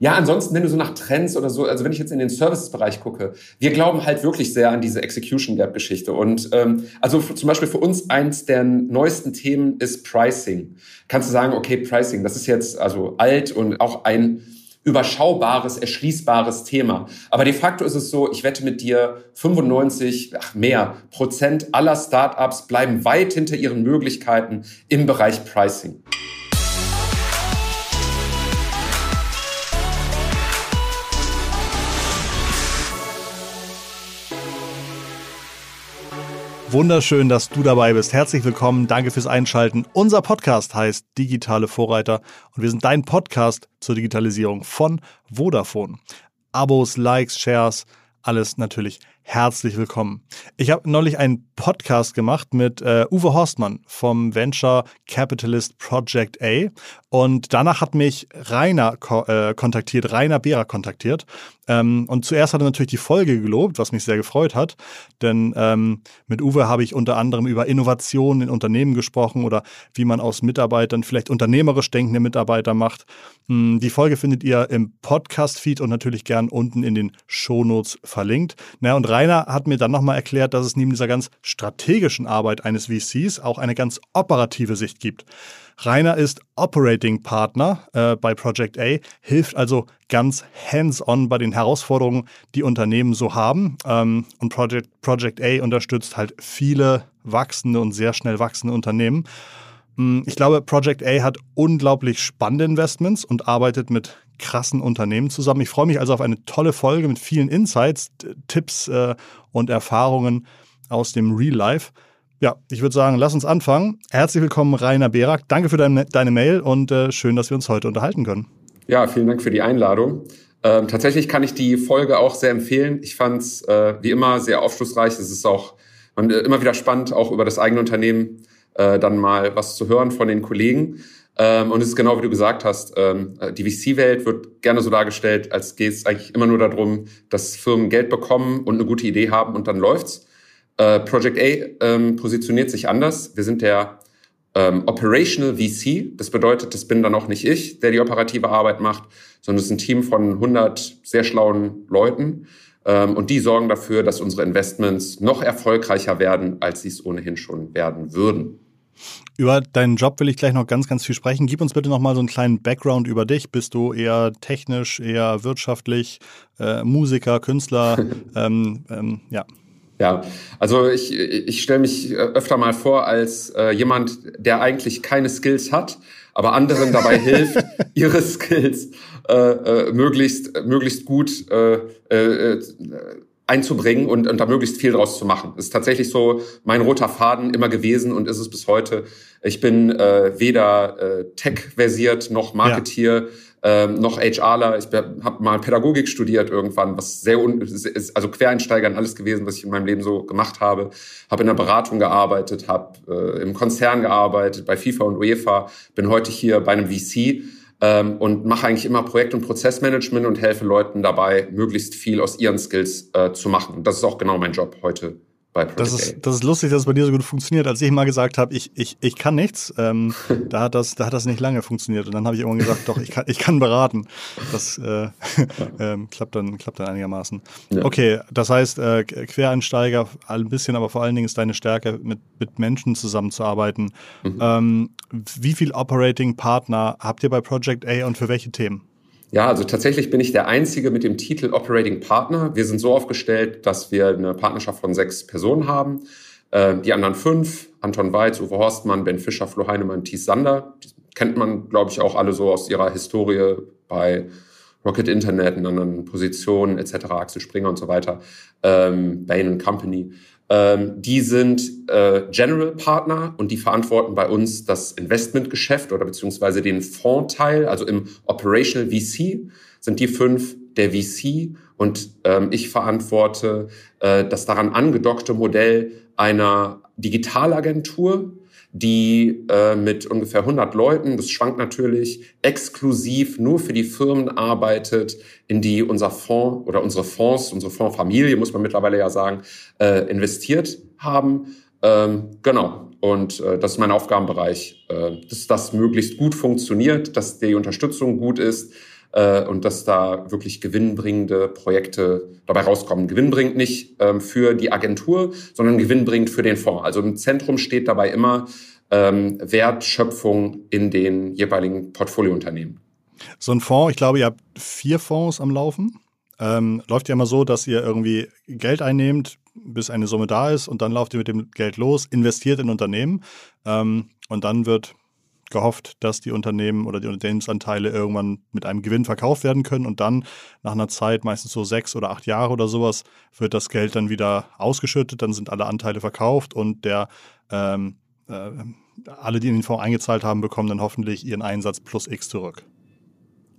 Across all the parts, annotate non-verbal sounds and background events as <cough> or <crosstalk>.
Ja, ansonsten, wenn du so nach Trends oder so, also wenn ich jetzt in den Services-Bereich gucke, wir glauben halt wirklich sehr an diese Execution Gap-Geschichte. Und ähm, also zum Beispiel für uns eins der neuesten Themen ist Pricing. Kannst du sagen, okay, Pricing, das ist jetzt also alt und auch ein überschaubares, erschließbares Thema. Aber de facto ist es so, ich wette mit dir, 95, ach mehr Prozent aller Startups bleiben weit hinter ihren Möglichkeiten im Bereich Pricing. Wunderschön, dass du dabei bist. Herzlich willkommen. Danke fürs Einschalten. Unser Podcast heißt Digitale Vorreiter und wir sind dein Podcast zur Digitalisierung von Vodafone. Abos, Likes, Shares, alles natürlich herzlich willkommen. Ich habe neulich einen Podcast gemacht mit äh, Uwe Horstmann vom Venture Capitalist Project A und danach hat mich Rainer ko äh, kontaktiert, Rainer Behrer kontaktiert ähm, und zuerst hat er natürlich die Folge gelobt, was mich sehr gefreut hat, denn ähm, mit Uwe habe ich unter anderem über Innovationen in Unternehmen gesprochen oder wie man aus Mitarbeitern vielleicht unternehmerisch denkende Mitarbeiter macht. Hm, die Folge findet ihr im Podcast-Feed und natürlich gern unten in den Shownotes verlinkt. Na, und Rainer hat mir dann nochmal erklärt, dass es neben dieser ganz strategischen Arbeit eines VCs auch eine ganz operative Sicht gibt. Rainer ist Operating Partner äh, bei Project A, hilft also ganz hands-on bei den Herausforderungen, die Unternehmen so haben. Ähm, und Project, Project A unterstützt halt viele wachsende und sehr schnell wachsende Unternehmen. Hm, ich glaube, Project A hat unglaublich spannende Investments und arbeitet mit krassen Unternehmen zusammen. Ich freue mich also auf eine tolle Folge mit vielen Insights, Tipps äh, und Erfahrungen aus dem Real Life. Ja, ich würde sagen, lass uns anfangen. Herzlich willkommen, Rainer Berak. Danke für deine, deine Mail und äh, schön, dass wir uns heute unterhalten können. Ja, vielen Dank für die Einladung. Ähm, tatsächlich kann ich die Folge auch sehr empfehlen. Ich fand es äh, wie immer sehr aufschlussreich. Es ist auch äh, immer wieder spannend, auch über das eigene Unternehmen äh, dann mal was zu hören von den Kollegen. Ähm, und es ist genau wie du gesagt hast, ähm, die VC-Welt wird gerne so dargestellt, als geht es eigentlich immer nur darum, dass Firmen Geld bekommen und eine gute Idee haben und dann läuft's. Äh, Project A ähm, positioniert sich anders. Wir sind der ähm, Operational VC. Das bedeutet, das bin dann auch nicht ich, der die operative Arbeit macht, sondern es ist ein Team von 100 sehr schlauen Leuten. Ähm, und die sorgen dafür, dass unsere Investments noch erfolgreicher werden, als sie es ohnehin schon werden würden. Über deinen Job will ich gleich noch ganz, ganz viel sprechen. Gib uns bitte noch mal so einen kleinen Background über dich. Bist du eher technisch, eher wirtschaftlich, äh, Musiker, Künstler? <laughs> ähm, ähm, ja. Ja, also ich, ich stelle mich öfter mal vor als äh, jemand, der eigentlich keine Skills hat, aber anderen dabei <laughs> hilft, ihre Skills äh, äh, möglichst, möglichst gut äh, äh, einzubringen und, und da möglichst viel draus zu machen. Das ist tatsächlich so mein roter Faden immer gewesen und ist es bis heute. Ich bin äh, weder äh, Tech-versiert noch Marketeer. Ja ähm, noch HRler. Ich habe mal Pädagogik studiert irgendwann, was sehr un ist, also Quereinsteigern alles gewesen, was ich in meinem Leben so gemacht habe. Habe in der Beratung gearbeitet, habe äh, im Konzern gearbeitet, bei FIFA und UEFA. Bin heute hier bei einem VC ähm, und mache eigentlich immer Projekt- und Prozessmanagement und helfe Leuten dabei, möglichst viel aus ihren Skills äh, zu machen. Und das ist auch genau mein Job heute bei Project das ist, das ist lustig, dass es bei dir so gut funktioniert. Als ich mal gesagt habe, ich, ich, ich kann nichts, ähm, <laughs> da, hat das, da hat das nicht lange funktioniert. Und dann habe ich irgendwann gesagt, doch, ich kann, ich kann beraten. Das äh, <laughs> ähm, klappt, dann, klappt dann einigermaßen. Ja. Okay, das heißt, äh, Quereinsteiger ein bisschen, aber vor allen Dingen ist deine Stärke, mit, mit Menschen zusammenzuarbeiten. Mhm. Ähm, wie viel Operating Partner habt ihr bei Project A und für welche Themen? Ja, also tatsächlich bin ich der Einzige mit dem Titel Operating Partner. Wir sind so aufgestellt, dass wir eine Partnerschaft von sechs Personen haben. Äh, die anderen fünf, Anton Weiz, Uwe Horstmann, Ben Fischer, Flo Heinemann, Thies Sander, die kennt man, glaube ich, auch alle so aus ihrer Historie bei Rocket Internet in anderen Positionen etc., Axel Springer und so weiter, ähm, Bain Company. Ähm, die sind äh, General Partner und die verantworten bei uns das Investmentgeschäft oder beziehungsweise den Fondteil, also im Operational VC sind die fünf der VC und ähm, ich verantworte äh, das daran angedockte Modell einer Digitalagentur, die äh, mit ungefähr 100 Leuten, das schwankt natürlich, exklusiv nur für die Firmen arbeitet, in die unser Fonds oder unsere Fonds, unsere Fondsfamilie, muss man mittlerweile ja sagen, äh, investiert haben. Ähm, genau. Und äh, das ist mein Aufgabenbereich, äh, dass das möglichst gut funktioniert, dass die Unterstützung gut ist, äh, und dass da wirklich gewinnbringende Projekte dabei rauskommen. Gewinnbringend nicht ähm, für die Agentur, sondern gewinnbringend für den Fonds. Also im Zentrum steht dabei immer ähm, Wertschöpfung in den jeweiligen Portfoliounternehmen. So ein Fonds, ich glaube, ihr habt vier Fonds am Laufen. Ähm, läuft ja immer so, dass ihr irgendwie Geld einnehmt, bis eine Summe da ist und dann lauft ihr mit dem Geld los, investiert in Unternehmen ähm, und dann wird gehofft, dass die Unternehmen oder die Unternehmensanteile irgendwann mit einem Gewinn verkauft werden können und dann nach einer Zeit, meistens so sechs oder acht Jahre oder sowas, wird das Geld dann wieder ausgeschüttet, dann sind alle Anteile verkauft und der ähm, äh, alle, die in den Fonds eingezahlt haben, bekommen dann hoffentlich ihren Einsatz plus X zurück.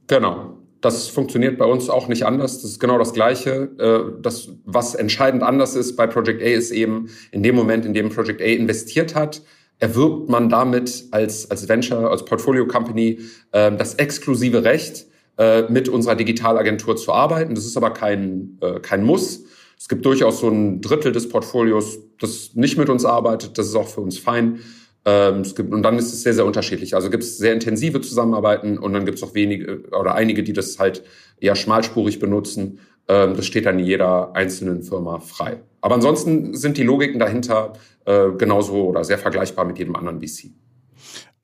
Genau. Das funktioniert bei uns auch nicht anders. Das ist genau das Gleiche. Äh, das, was entscheidend anders ist bei Project A, ist eben in dem Moment, in dem Project A investiert hat, erwirbt man damit als, als Venture, als Portfolio Company äh, das exklusive Recht, äh, mit unserer Digitalagentur zu arbeiten. Das ist aber kein, äh, kein Muss. Es gibt durchaus so ein Drittel des Portfolios, das nicht mit uns arbeitet. Das ist auch für uns fein. Ähm, es gibt, und dann ist es sehr, sehr unterschiedlich. Also gibt es sehr intensive Zusammenarbeiten und dann gibt es auch wenige oder einige, die das halt eher schmalspurig benutzen. Ähm, das steht dann jeder einzelnen Firma frei. Aber ansonsten sind die Logiken dahinter äh, genauso oder sehr vergleichbar mit jedem anderen VC.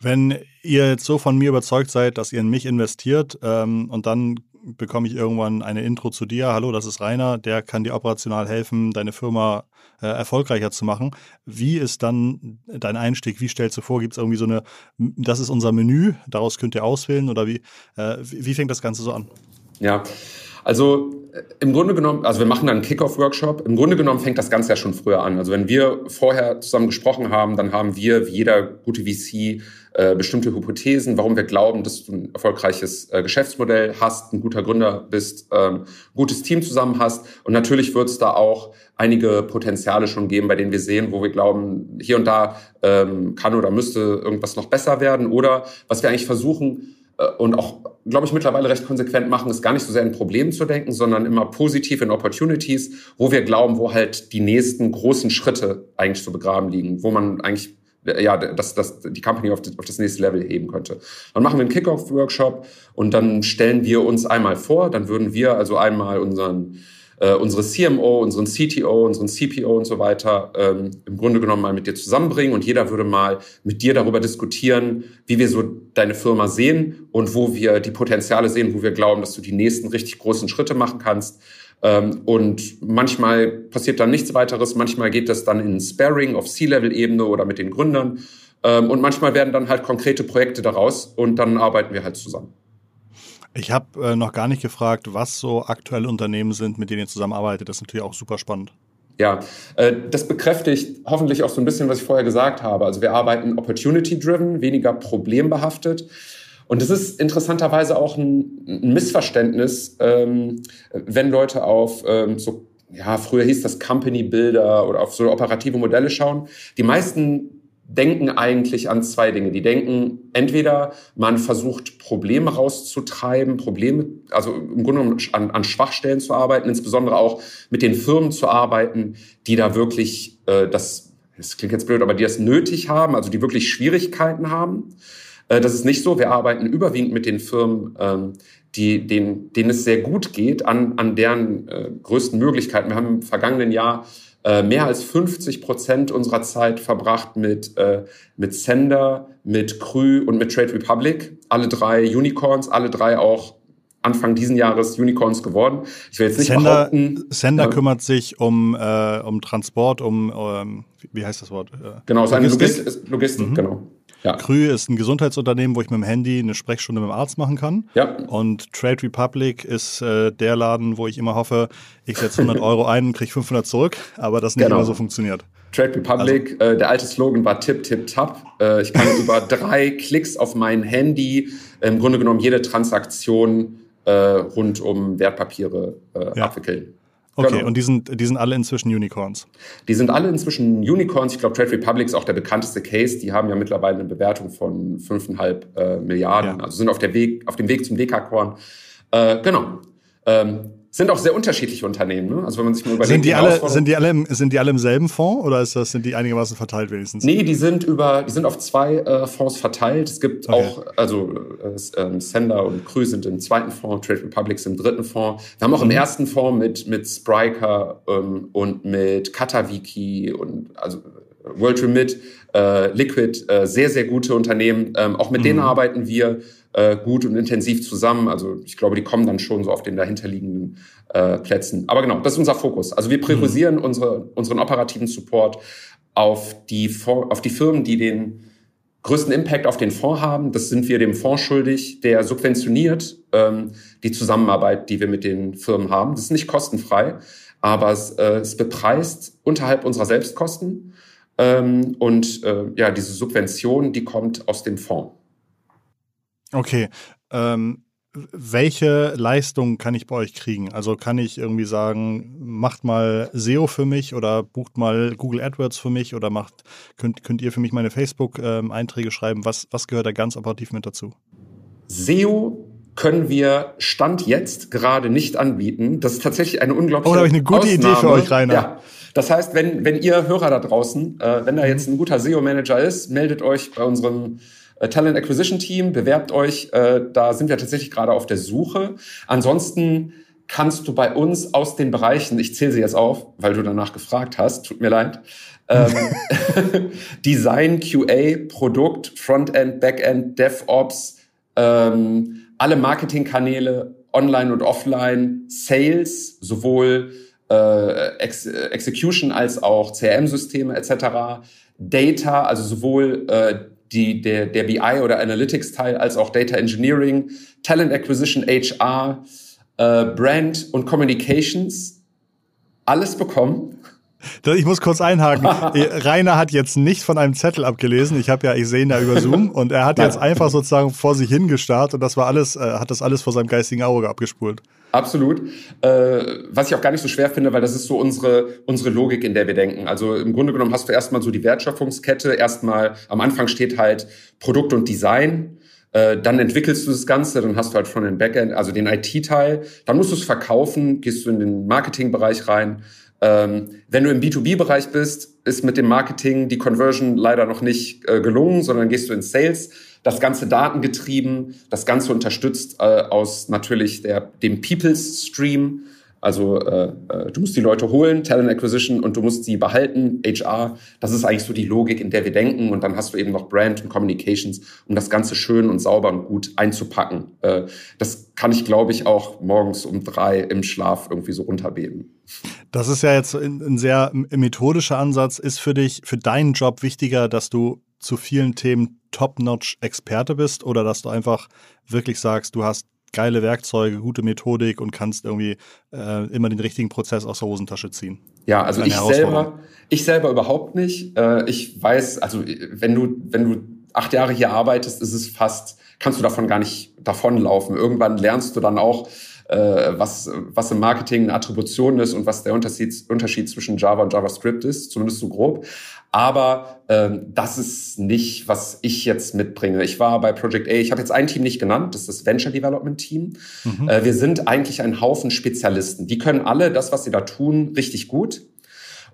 Wenn ihr jetzt so von mir überzeugt seid, dass ihr in mich investiert ähm, und dann bekomme ich irgendwann eine Intro zu dir. Hallo, das ist Rainer, der kann dir operational helfen, deine Firma äh, erfolgreicher zu machen. Wie ist dann dein Einstieg? Wie stellst du vor? Gibt es irgendwie so eine, das ist unser Menü, daraus könnt ihr auswählen oder wie, äh, wie fängt das Ganze so an? Ja, also äh, im Grunde genommen, also wir machen dann einen Kickoff-Workshop. Im Grunde genommen fängt das Ganze ja schon früher an. Also wenn wir vorher zusammen gesprochen haben, dann haben wir, wie jeder gute VC, äh, bestimmte Hypothesen, warum wir glauben, dass du ein erfolgreiches äh, Geschäftsmodell hast, ein guter Gründer bist, ähm, gutes Team zusammen hast. Und natürlich wird es da auch einige Potenziale schon geben, bei denen wir sehen, wo wir glauben, hier und da ähm, kann oder müsste irgendwas noch besser werden. Oder was wir eigentlich versuchen, äh, und auch, glaube ich, mittlerweile recht konsequent machen, ist gar nicht so sehr in Problemen zu denken, sondern immer positiv in Opportunities, wo wir glauben, wo halt die nächsten großen Schritte eigentlich zu begraben liegen, wo man eigentlich ja, dass, dass die Company auf das, auf das nächste Level heben könnte. Dann machen wir einen Kickoff-Workshop und dann stellen wir uns einmal vor, dann würden wir also einmal unseren äh, unsere CMO, unseren CTO, unseren CPO und so weiter ähm, im Grunde genommen mal mit dir zusammenbringen und jeder würde mal mit dir darüber diskutieren, wie wir so deine Firma sehen und wo wir die Potenziale sehen, wo wir glauben, dass du die nächsten richtig großen Schritte machen kannst. Ähm, und manchmal passiert dann nichts weiteres, manchmal geht das dann in Sparring auf C-Level-Ebene oder mit den Gründern. Ähm, und manchmal werden dann halt konkrete Projekte daraus und dann arbeiten wir halt zusammen. Ich habe äh, noch gar nicht gefragt, was so aktuelle Unternehmen sind, mit denen ihr zusammenarbeitet. Das ist natürlich auch super spannend. Ja, äh, das bekräftigt hoffentlich auch so ein bisschen, was ich vorher gesagt habe. Also wir arbeiten opportunity-driven, weniger problembehaftet. Und das ist interessanterweise auch ein, ein Missverständnis, ähm, wenn Leute auf ähm, so, ja, früher hieß das Company Builder oder auf so operative Modelle schauen. Die meisten denken eigentlich an zwei Dinge. Die denken entweder, man versucht Probleme rauszutreiben, Probleme, also im Grunde genommen an, an Schwachstellen zu arbeiten, insbesondere auch mit den Firmen zu arbeiten, die da wirklich äh, das, das klingt jetzt blöd, aber die das nötig haben, also die wirklich Schwierigkeiten haben. Äh, das ist nicht so. Wir arbeiten überwiegend mit den Firmen, ähm, die, denen, denen es sehr gut geht, an, an deren äh, größten Möglichkeiten. Wir haben im vergangenen Jahr äh, mehr als 50 Prozent unserer Zeit verbracht mit, äh, mit Sender, mit Krü und mit Trade Republic. Alle drei Unicorns, alle drei auch Anfang diesen Jahres Unicorns geworden. Ich will jetzt nicht Sender, behaupten. Sender äh, kümmert sich um, äh, um Transport, um, um, wie heißt das Wort? Äh, genau, es ist eine Logistik, Logistik mhm. genau. Ja. Krü ist ein Gesundheitsunternehmen, wo ich mit dem Handy eine Sprechstunde mit dem Arzt machen kann. Ja. Und Trade Republic ist äh, der Laden, wo ich immer hoffe, ich setze 100 Euro ein und kriege 500 zurück, aber das nicht genau. immer so funktionirt. Trade Republic, also, äh, der alte Slogan war Tip, Tip, Tap. Äh, ich kann über <laughs> drei Klicks auf mein Handy äh, im Grunde genommen jede Transaktion äh, rund um Wertpapiere äh, ja. abwickeln. Okay, genau. und die sind, die sind alle inzwischen Unicorns? Die sind alle inzwischen Unicorns. Ich glaube, Trade Republic ist auch der bekannteste Case. Die haben ja mittlerweile eine Bewertung von 5,5 äh, Milliarden. Ja. Also sind auf, der Weg, auf dem Weg zum Dekakorn. Äh, genau. Ähm, sind auch sehr unterschiedliche Unternehmen. Ne? Also wenn man sich mal überlegt, sind die alle sind die alle im, sind die alle im selben Fonds oder ist das sind die einigermaßen verteilt wenigstens? Nee, die sind über die sind auf zwei äh, Fonds verteilt. Es gibt okay. auch also äh, ähm, Sender und Krü sind im zweiten Fonds, Trade Republics im dritten Fonds. Wir haben auch mhm. im ersten Fonds mit mit Spryker ähm, und mit Katawiki und also World Remit, äh, Liquid, äh, sehr sehr gute Unternehmen. Ähm, auch mit mhm. denen arbeiten wir äh, gut und intensiv zusammen. Also ich glaube, die kommen dann schon so auf den dahinterliegenden äh, Plätzen. Aber genau, das ist unser Fokus. Also wir priorisieren mhm. unsere, unseren operativen Support auf die, auf die Firmen, die den größten Impact auf den Fonds haben. Das sind wir dem Fonds schuldig, der subventioniert ähm, die Zusammenarbeit, die wir mit den Firmen haben. Das ist nicht kostenfrei, aber es, äh, es bepreist unterhalb unserer Selbstkosten. Ähm, und äh, ja, diese Subvention, die kommt aus dem Fonds. Okay. Ähm, welche Leistung kann ich bei euch kriegen? Also kann ich irgendwie sagen, macht mal SEO für mich oder bucht mal Google AdWords für mich oder macht, könnt, könnt ihr für mich meine Facebook-Einträge schreiben? Was, was gehört da ganz operativ mit dazu? SEO können wir Stand jetzt gerade nicht anbieten. Das ist tatsächlich eine unglaubliche Oh, da habe ich eine gute Ausnahme. Idee für euch, Rainer. Ja. Das heißt, wenn, wenn ihr Hörer da draußen, äh, wenn da jetzt ein guter SEO-Manager ist, meldet euch bei unserem Talent Acquisition Team, bewerbt euch. Äh, da sind wir tatsächlich gerade auf der Suche. Ansonsten kannst du bei uns aus den Bereichen, ich zähle sie jetzt auf, weil du danach gefragt hast, tut mir leid, ähm, <laughs> <laughs> Design, QA, Produkt, Frontend, Backend, DevOps, ähm, alle Marketingkanäle, online und offline, Sales, sowohl äh, Ex Execution als auch CRM-Systeme etc., Data, also sowohl äh, die, der, der BI oder Analytics-Teil als auch Data Engineering, Talent Acquisition, HR, äh, Brand und Communications alles bekommen. Ich muss kurz einhaken. <laughs> Rainer hat jetzt nicht von einem Zettel abgelesen. Ich habe ja, ich sehe ihn ja über Zoom <laughs> und er hat jetzt einfach sozusagen vor sich hingestarrt und das war alles, äh, hat das alles vor seinem geistigen Auge abgespult. Absolut. Äh, was ich auch gar nicht so schwer finde, weil das ist so unsere, unsere Logik, in der wir denken. Also im Grunde genommen hast du erstmal so die Wertschöpfungskette. Erstmal am Anfang steht halt Produkt und Design. Äh, dann entwickelst du das Ganze, dann hast du halt von den Backend, also den IT-Teil. Dann musst du es verkaufen, gehst du in den Marketing-Bereich rein. Ähm, wenn du im B2B-Bereich bist, ist mit dem Marketing die Conversion leider noch nicht äh, gelungen, sondern gehst du in Sales das Ganze datengetrieben, das Ganze unterstützt äh, aus natürlich der, dem People's Stream. Also äh, äh, du musst die Leute holen, Talent Acquisition, und du musst sie behalten, HR. Das ist eigentlich so die Logik, in der wir denken. Und dann hast du eben noch Brand und Communications, um das Ganze schön und sauber und gut einzupacken. Äh, das kann ich, glaube ich, auch morgens um drei im Schlaf irgendwie so runterbeten. Das ist ja jetzt ein sehr methodischer Ansatz. Ist für dich, für deinen Job wichtiger, dass du zu vielen Themen Top-Notch-Experte bist oder dass du einfach wirklich sagst, du hast geile Werkzeuge, gute Methodik und kannst irgendwie äh, immer den richtigen Prozess aus der Hosentasche ziehen. Ja, also ich selber, ich selber überhaupt nicht. Äh, ich weiß, also wenn du, wenn du acht Jahre hier arbeitest, ist es fast, kannst du davon gar nicht davonlaufen. Irgendwann lernst du dann auch, was, was im Marketing eine Attribution ist und was der Unterschied, Unterschied zwischen Java und JavaScript ist, zumindest so grob. Aber ähm, das ist nicht, was ich jetzt mitbringe. Ich war bei Project A, ich habe jetzt ein Team nicht genannt, das ist das Venture Development Team. Mhm. Äh, wir sind eigentlich ein Haufen Spezialisten. Die können alle das, was sie da tun, richtig gut.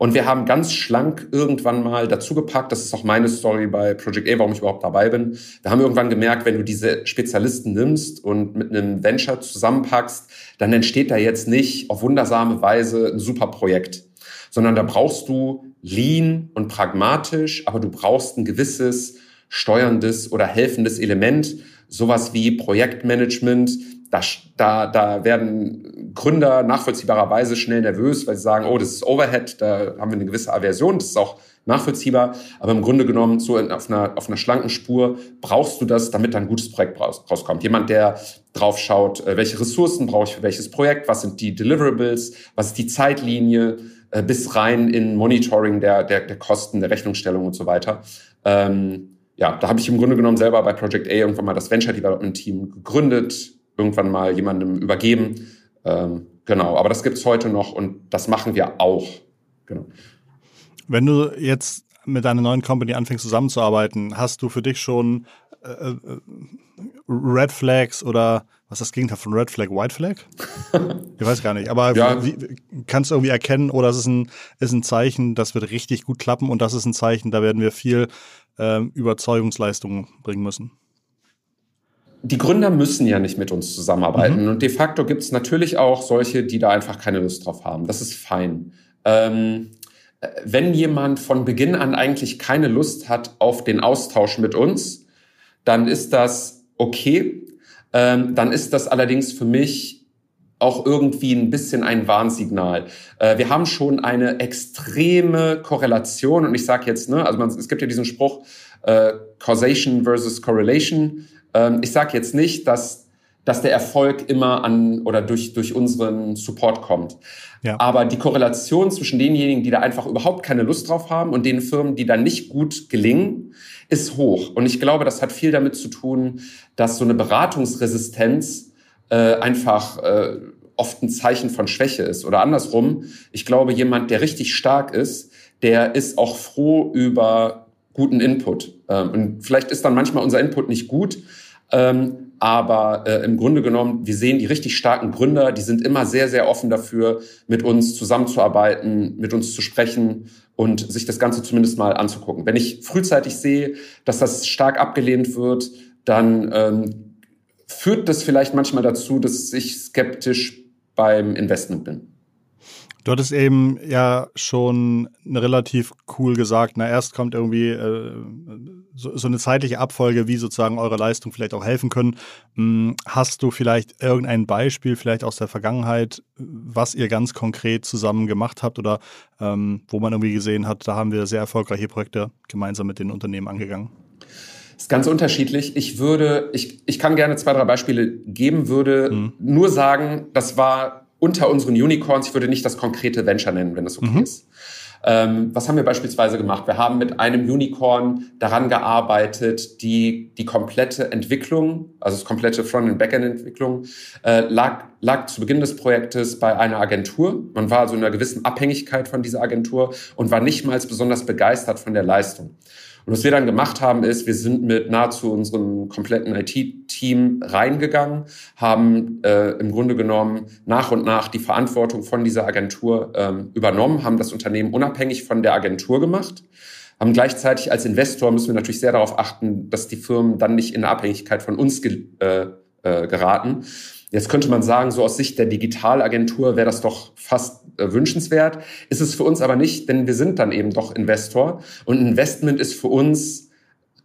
Und wir haben ganz schlank irgendwann mal dazugepackt, das ist auch meine Story bei Project A, warum ich überhaupt dabei bin. Wir haben irgendwann gemerkt, wenn du diese Spezialisten nimmst und mit einem Venture zusammenpackst, dann entsteht da jetzt nicht auf wundersame Weise ein super Projekt, sondern da brauchst du lean und pragmatisch, aber du brauchst ein gewisses steuerndes oder helfendes Element, sowas wie Projektmanagement. Da, da, da werden Gründer nachvollziehbarerweise schnell nervös, weil sie sagen, oh, das ist Overhead, da haben wir eine gewisse Aversion, das ist auch nachvollziehbar. Aber im Grunde genommen, so auf einer, auf einer schlanken Spur brauchst du das, damit dann ein gutes Projekt rauskommt. Jemand, der drauf schaut, äh, welche Ressourcen brauche ich für welches Projekt, was sind die Deliverables, was ist die Zeitlinie, äh, bis rein in Monitoring der, der, der Kosten, der Rechnungsstellung und so weiter. Ähm, ja, da habe ich im Grunde genommen selber bei Project A irgendwann mal das Venture Development Team gegründet, irgendwann mal jemandem übergeben. Ähm, genau, aber das gibt's heute noch und das machen wir auch. Genau. Wenn du jetzt mit deiner neuen Company anfängst zusammenzuarbeiten, hast du für dich schon äh, äh Red Flags oder was ist das Gegenteil von Red Flag, White Flag? <laughs> ich weiß gar nicht. Aber ja. wie, kannst du irgendwie erkennen, oder es ist ein, ist ein Zeichen, das wird richtig gut klappen und das ist ein Zeichen, da werden wir viel ähm, Überzeugungsleistung bringen müssen? Die Gründer müssen ja nicht mit uns zusammenarbeiten. Mhm. Und de facto gibt es natürlich auch solche, die da einfach keine Lust drauf haben. Das ist fein. Ähm, wenn jemand von Beginn an eigentlich keine Lust hat auf den Austausch mit uns, dann ist das okay. Ähm, dann ist das allerdings für mich auch irgendwie ein bisschen ein Warnsignal. Äh, wir haben schon eine extreme Korrelation und ich sage jetzt, ne, also man, es gibt ja diesen Spruch äh, Causation versus Correlation. Ähm, ich sage jetzt nicht, dass dass der Erfolg immer an oder durch, durch unseren Support kommt. Ja. Aber die Korrelation zwischen denjenigen, die da einfach überhaupt keine Lust drauf haben und den Firmen, die da nicht gut gelingen, ist hoch. Und ich glaube, das hat viel damit zu tun, dass so eine Beratungsresistenz äh, einfach äh, oft ein Zeichen von Schwäche ist. Oder andersrum, ich glaube, jemand, der richtig stark ist, der ist auch froh über guten Input. Ähm, und vielleicht ist dann manchmal unser Input nicht gut, ähm, aber äh, im Grunde genommen, wir sehen die richtig starken Gründer, die sind immer sehr, sehr offen dafür, mit uns zusammenzuarbeiten, mit uns zu sprechen und sich das Ganze zumindest mal anzugucken. Wenn ich frühzeitig sehe, dass das stark abgelehnt wird, dann ähm, führt das vielleicht manchmal dazu, dass ich skeptisch beim Investment bin. Du hattest eben ja schon relativ cool gesagt, na erst kommt irgendwie äh, so, so, eine zeitliche Abfolge, wie sozusagen eure Leistung vielleicht auch helfen können. Hm, hast du vielleicht irgendein Beispiel, vielleicht aus der Vergangenheit, was ihr ganz konkret zusammen gemacht habt oder ähm, wo man irgendwie gesehen hat, da haben wir sehr erfolgreiche Projekte gemeinsam mit den Unternehmen angegangen? ist ganz unterschiedlich. Ich würde, ich, ich kann gerne zwei, drei Beispiele geben, würde mhm. nur sagen, das war unter unseren Unicorns, ich würde nicht das konkrete Venture nennen, wenn das okay mhm. ist. Ähm, was haben wir beispielsweise gemacht? Wir haben mit einem Unicorn daran gearbeitet, die, die komplette Entwicklung, also das komplette Front- und Backend-Entwicklung, äh, lag, lag zu Beginn des Projektes bei einer Agentur. Man war also in einer gewissen Abhängigkeit von dieser Agentur und war nicht mal besonders begeistert von der Leistung. Und was wir dann gemacht haben, ist, wir sind mit nahezu unserem kompletten IT-Team reingegangen, haben äh, im Grunde genommen nach und nach die Verantwortung von dieser Agentur ähm, übernommen, haben das Unternehmen unabhängig von der Agentur gemacht haben gleichzeitig als Investor müssen wir natürlich sehr darauf achten, dass die Firmen dann nicht in Abhängigkeit von uns ge äh, äh, geraten. Jetzt könnte man sagen, so aus Sicht der Digitalagentur wäre das doch fast äh, wünschenswert. Ist es für uns aber nicht, denn wir sind dann eben doch Investor. Und Investment ist für uns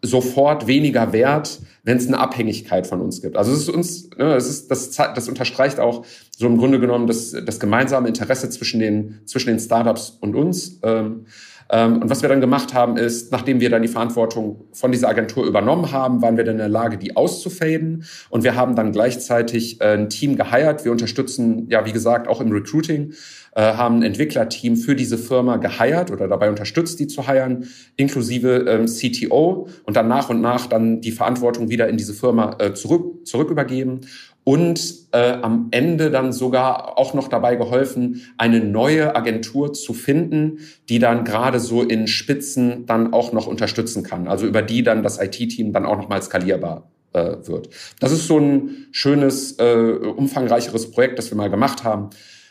sofort weniger wert, wenn es eine Abhängigkeit von uns gibt. Also es ist uns, ne, es ist, das, das unterstreicht auch so im Grunde genommen das, das gemeinsame Interesse zwischen den, zwischen den Startups und uns. Ähm, und was wir dann gemacht haben, ist, nachdem wir dann die Verantwortung von dieser Agentur übernommen haben, waren wir dann in der Lage, die auszufaden. Und wir haben dann gleichzeitig äh, ein Team geheiert. Wir unterstützen, ja, wie gesagt, auch im Recruiting, äh, haben ein Entwicklerteam für diese Firma geheiert oder dabei unterstützt, die zu heiern, inklusive ähm, CTO und dann nach und nach dann die Verantwortung wieder in diese Firma äh, zurück, zurück übergeben und äh, am Ende dann sogar auch noch dabei geholfen, eine neue Agentur zu finden, die dann gerade so in Spitzen dann auch noch unterstützen kann. Also über die dann das IT-Team dann auch noch mal skalierbar äh, wird. Das ist so ein schönes, äh, umfangreicheres Projekt, das wir mal gemacht haben.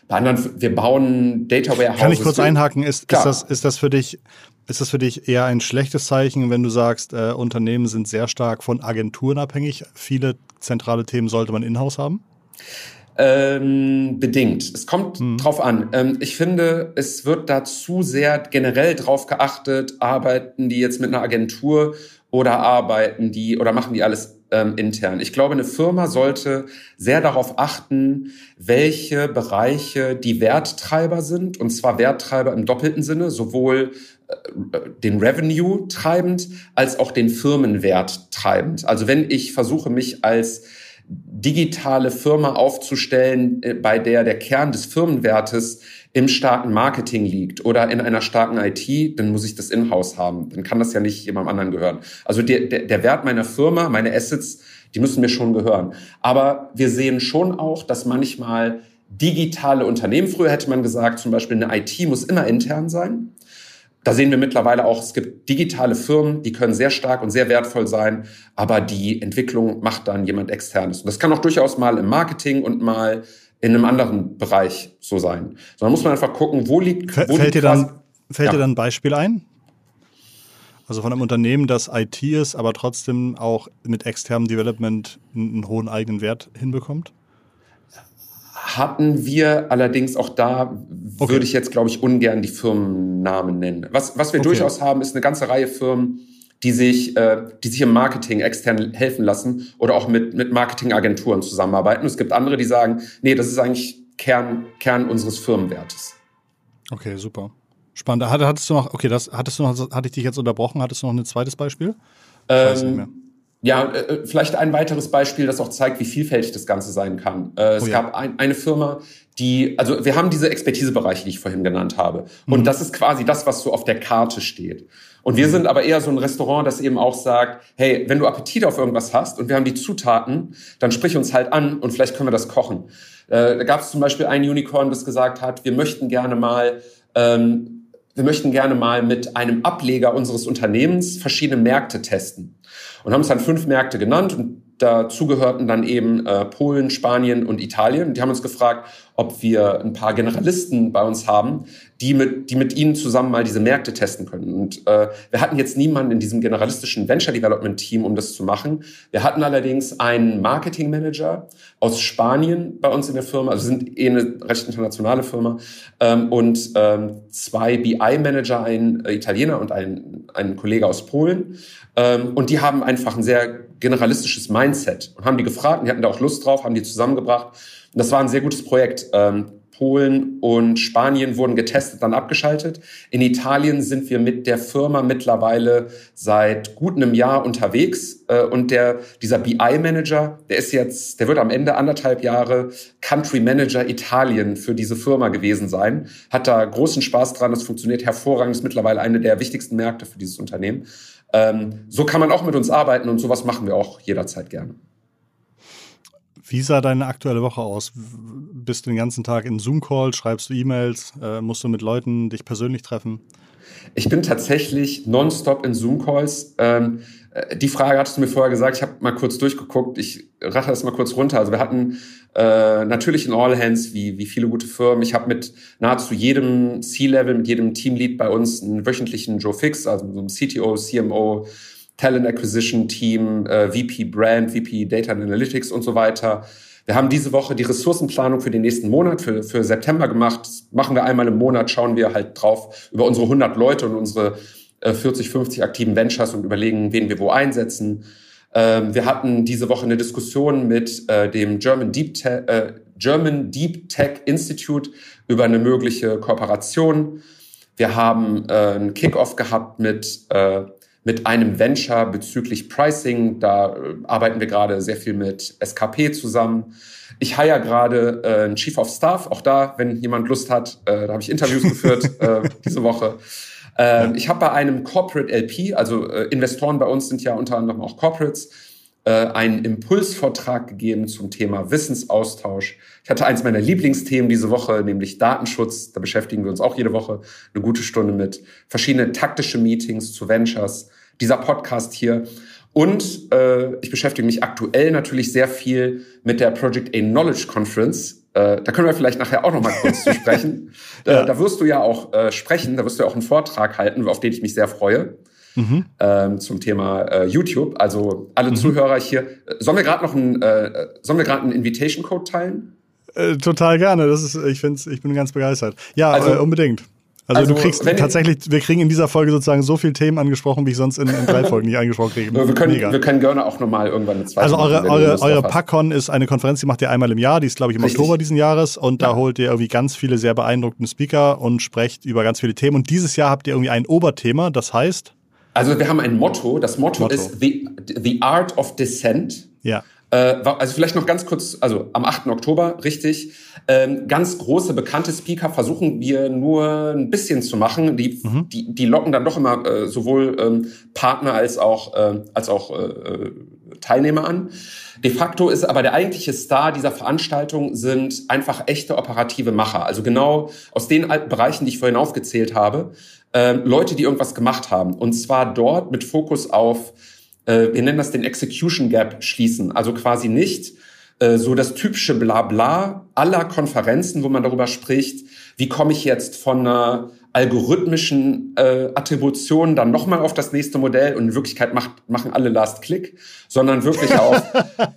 Bei anderen, wir bauen Data Warehouses. Kann ich kurz einhaken? Ist, ist, das, ist das für dich ist das für dich eher ein schlechtes Zeichen, wenn du sagst, äh, Unternehmen sind sehr stark von Agenturen abhängig? Viele zentrale Themen sollte man in-house haben? Ähm, bedingt. Es kommt hm. drauf an. Ähm, ich finde, es wird da zu sehr generell drauf geachtet, arbeiten die jetzt mit einer Agentur oder arbeiten die oder machen die alles ähm, intern. Ich glaube, eine Firma sollte sehr darauf achten, welche Bereiche die Werttreiber sind, und zwar Werttreiber im doppelten Sinne, sowohl den Revenue treibend als auch den Firmenwert treibend. Also wenn ich versuche, mich als digitale Firma aufzustellen, äh, bei der der Kern des Firmenwertes im starken Marketing liegt oder in einer starken IT, dann muss ich das in-house haben. Dann kann das ja nicht jemandem anderen gehören. Also der, der, der Wert meiner Firma, meine Assets, die müssen mir schon gehören. Aber wir sehen schon auch, dass manchmal digitale Unternehmen, früher hätte man gesagt, zum Beispiel eine IT muss immer intern sein. Da sehen wir mittlerweile auch, es gibt digitale Firmen, die können sehr stark und sehr wertvoll sein, aber die Entwicklung macht dann jemand externes. Und das kann auch durchaus mal im Marketing und mal in einem anderen Bereich so sein. Sondern muss man einfach gucken, wo liegt. Wo fällt liegt dir dann, fällt ja. dir dann ein Beispiel ein? Also von einem Unternehmen, das IT ist, aber trotzdem auch mit externem Development einen hohen eigenen Wert hinbekommt? Hatten wir allerdings auch da, okay. würde ich jetzt, glaube ich, ungern die Firmennamen nennen. Was, was wir okay. durchaus haben, ist eine ganze Reihe Firmen, die sich, äh, die sich im Marketing extern helfen lassen oder auch mit, mit Marketingagenturen zusammenarbeiten. Und es gibt andere, die sagen, nee, das ist eigentlich Kern, Kern unseres Firmenwertes. Okay, super. Spannend. Hattest du noch, okay, das hattest du noch, hatte ich dich jetzt unterbrochen, hattest du noch ein zweites Beispiel? Ich ähm, weiß nicht mehr. Ja, äh, äh, vielleicht ein weiteres Beispiel, das auch zeigt, wie vielfältig das Ganze sein kann. Äh, es oh ja. gab ein, eine Firma, die, also wir haben diese Expertisebereiche, die ich vorhin genannt habe. Und mhm. das ist quasi das, was so auf der Karte steht. Und wir mhm. sind aber eher so ein Restaurant, das eben auch sagt, hey, wenn du Appetit auf irgendwas hast und wir haben die Zutaten, dann sprich uns halt an und vielleicht können wir das kochen. Da gab es zum Beispiel ein Unicorn, das gesagt hat, wir möchten gerne mal ähm, wir möchten gerne mal mit einem Ableger unseres Unternehmens verschiedene Märkte testen. Und haben uns dann fünf Märkte genannt und dazu gehörten dann eben äh, Polen, Spanien und Italien. Und die haben uns gefragt, ob wir ein paar Generalisten bei uns haben, die mit, die mit ihnen zusammen mal diese Märkte testen können. Und äh, wir hatten jetzt niemanden in diesem generalistischen Venture Development Team, um das zu machen. Wir hatten allerdings einen Marketing Manager aus Spanien bei uns in der Firma, also sind eh eine recht internationale Firma, ähm, und ähm, zwei BI Manager, ein Italiener und ein, ein Kollege aus Polen. Ähm, und die haben einfach ein sehr generalistisches Mindset und haben die gefragt und die hatten da auch Lust drauf, haben die zusammengebracht. Das war ein sehr gutes Projekt. Ähm, Polen und Spanien wurden getestet, dann abgeschaltet. In Italien sind wir mit der Firma mittlerweile seit gut einem Jahr unterwegs. Äh, und der, dieser BI-Manager, der ist jetzt, der wird am Ende anderthalb Jahre Country Manager Italien für diese Firma gewesen sein. Hat da großen Spaß dran. Das funktioniert hervorragend. Ist mittlerweile eine der wichtigsten Märkte für dieses Unternehmen. Ähm, so kann man auch mit uns arbeiten und sowas machen wir auch jederzeit gerne. Wie sah deine aktuelle Woche aus? Bist du den ganzen Tag in Zoom-Call, schreibst du E-Mails, äh, musst du mit Leuten dich persönlich treffen? Ich bin tatsächlich nonstop in Zoom-Calls. Ähm, äh, die Frage hattest du mir vorher gesagt, ich habe mal kurz durchgeguckt, ich rache das mal kurz runter. Also wir hatten äh, natürlich in All Hands, wie, wie viele gute Firmen. Ich habe mit nahezu jedem C-Level, mit jedem Teamlead bei uns einen wöchentlichen Joe Fix, also so einem CTO, CMO, Talent Acquisition Team, äh, VP Brand, VP Data Analytics und so weiter. Wir haben diese Woche die Ressourcenplanung für den nächsten Monat, für, für September gemacht. Das machen wir einmal im Monat, schauen wir halt drauf über unsere 100 Leute und unsere 40, äh, 50 aktiven Ventures und überlegen, wen wir wo einsetzen. Ähm, wir hatten diese Woche eine Diskussion mit äh, dem German Deep, Te äh, German Deep Tech Institute über eine mögliche Kooperation. Wir haben einen Kickoff gehabt mit, mit einem Venture bezüglich Pricing. Da arbeiten wir gerade sehr viel mit SKP zusammen. Ich hire gerade äh, einen Chief of Staff, auch da, wenn jemand Lust hat, äh, da habe ich Interviews <laughs> geführt äh, diese Woche. Ähm. Ich habe bei einem Corporate LP, also äh, Investoren bei uns sind ja unter anderem auch Corporates, äh, einen Impulsvortrag gegeben zum Thema Wissensaustausch. Ich hatte eins meiner Lieblingsthemen diese Woche, nämlich Datenschutz. Da beschäftigen wir uns auch jede Woche eine gute Stunde mit. Verschiedene taktische Meetings zu Ventures. Dieser Podcast hier. Und äh, ich beschäftige mich aktuell natürlich sehr viel mit der Project A Knowledge Conference, äh, da können wir vielleicht nachher auch noch mal kurz zu sprechen. <laughs> Da, ja. da wirst du ja auch äh, sprechen, da wirst du ja auch einen Vortrag halten, auf den ich mich sehr freue. Mhm. Ähm, zum Thema äh, YouTube. Also alle mhm. Zuhörer hier. Äh, sollen wir gerade noch ein, äh, sollen wir gerade einen Invitation Code teilen? Äh, total gerne. Das ist, ich finde, ich bin ganz begeistert. Ja, also, äh, unbedingt. Also, also, du kriegst tatsächlich, wir kriegen in dieser Folge sozusagen so viele Themen angesprochen, wie ich sonst in, in drei <laughs> Folgen nicht angesprochen kriege. Wir können, Mega. wir können gerne auch nochmal irgendwann eine zweite Also eure, machen, eure, eure PackCon ist eine Konferenz, die macht ihr einmal im Jahr, die ist glaube ich im Richtig. Oktober diesen Jahres und ja. da holt ihr irgendwie ganz viele sehr beeindruckende Speaker und sprecht über ganz viele Themen und dieses Jahr habt ihr irgendwie ein Oberthema, das heißt? Also wir haben ein Motto, das Motto, Motto. ist the, the Art of Dissent. Ja. Äh, also vielleicht noch ganz kurz, also am 8. Oktober, richtig. Ähm, ganz große, bekannte Speaker versuchen wir nur ein bisschen zu machen. Die, mhm. die, die locken dann doch immer äh, sowohl ähm, Partner als auch, äh, als auch äh, Teilnehmer an. De facto ist aber der eigentliche Star dieser Veranstaltung sind einfach echte operative Macher. Also genau aus den Bereichen, die ich vorhin aufgezählt habe, äh, Leute, die irgendwas gemacht haben. Und zwar dort mit Fokus auf, äh, wir nennen das den Execution Gap schließen. Also quasi nicht äh, so das typische Blabla aller Konferenzen, wo man darüber spricht, wie komme ich jetzt von einer algorithmischen äh, Attribution dann nochmal auf das nächste Modell und in Wirklichkeit macht, machen alle Last Click, sondern wirklich <laughs> auf,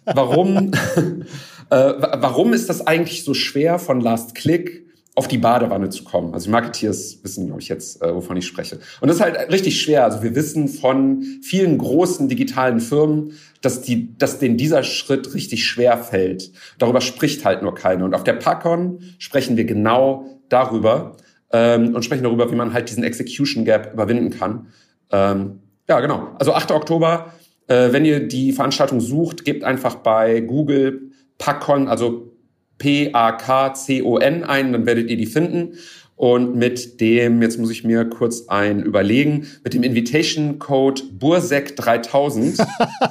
warum, <laughs> äh, warum ist das eigentlich so schwer von Last Click auf die Badewanne zu kommen. Also die Marketeers wissen, glaube ich, jetzt, äh, wovon ich spreche. Und das ist halt richtig schwer. Also wir wissen von vielen großen digitalen Firmen, dass, die, dass denen dieser Schritt richtig schwer fällt. Darüber spricht halt nur keiner. Und auf der PACON sprechen wir genau darüber ähm, und sprechen darüber, wie man halt diesen Execution Gap überwinden kann. Ähm, ja, genau. Also 8. Oktober, äh, wenn ihr die Veranstaltung sucht, gebt einfach bei Google PACON, also P-A-K-C-O-N ein, dann werdet ihr die finden. Und mit dem, jetzt muss ich mir kurz ein überlegen, mit dem Invitation Code Bursek 3000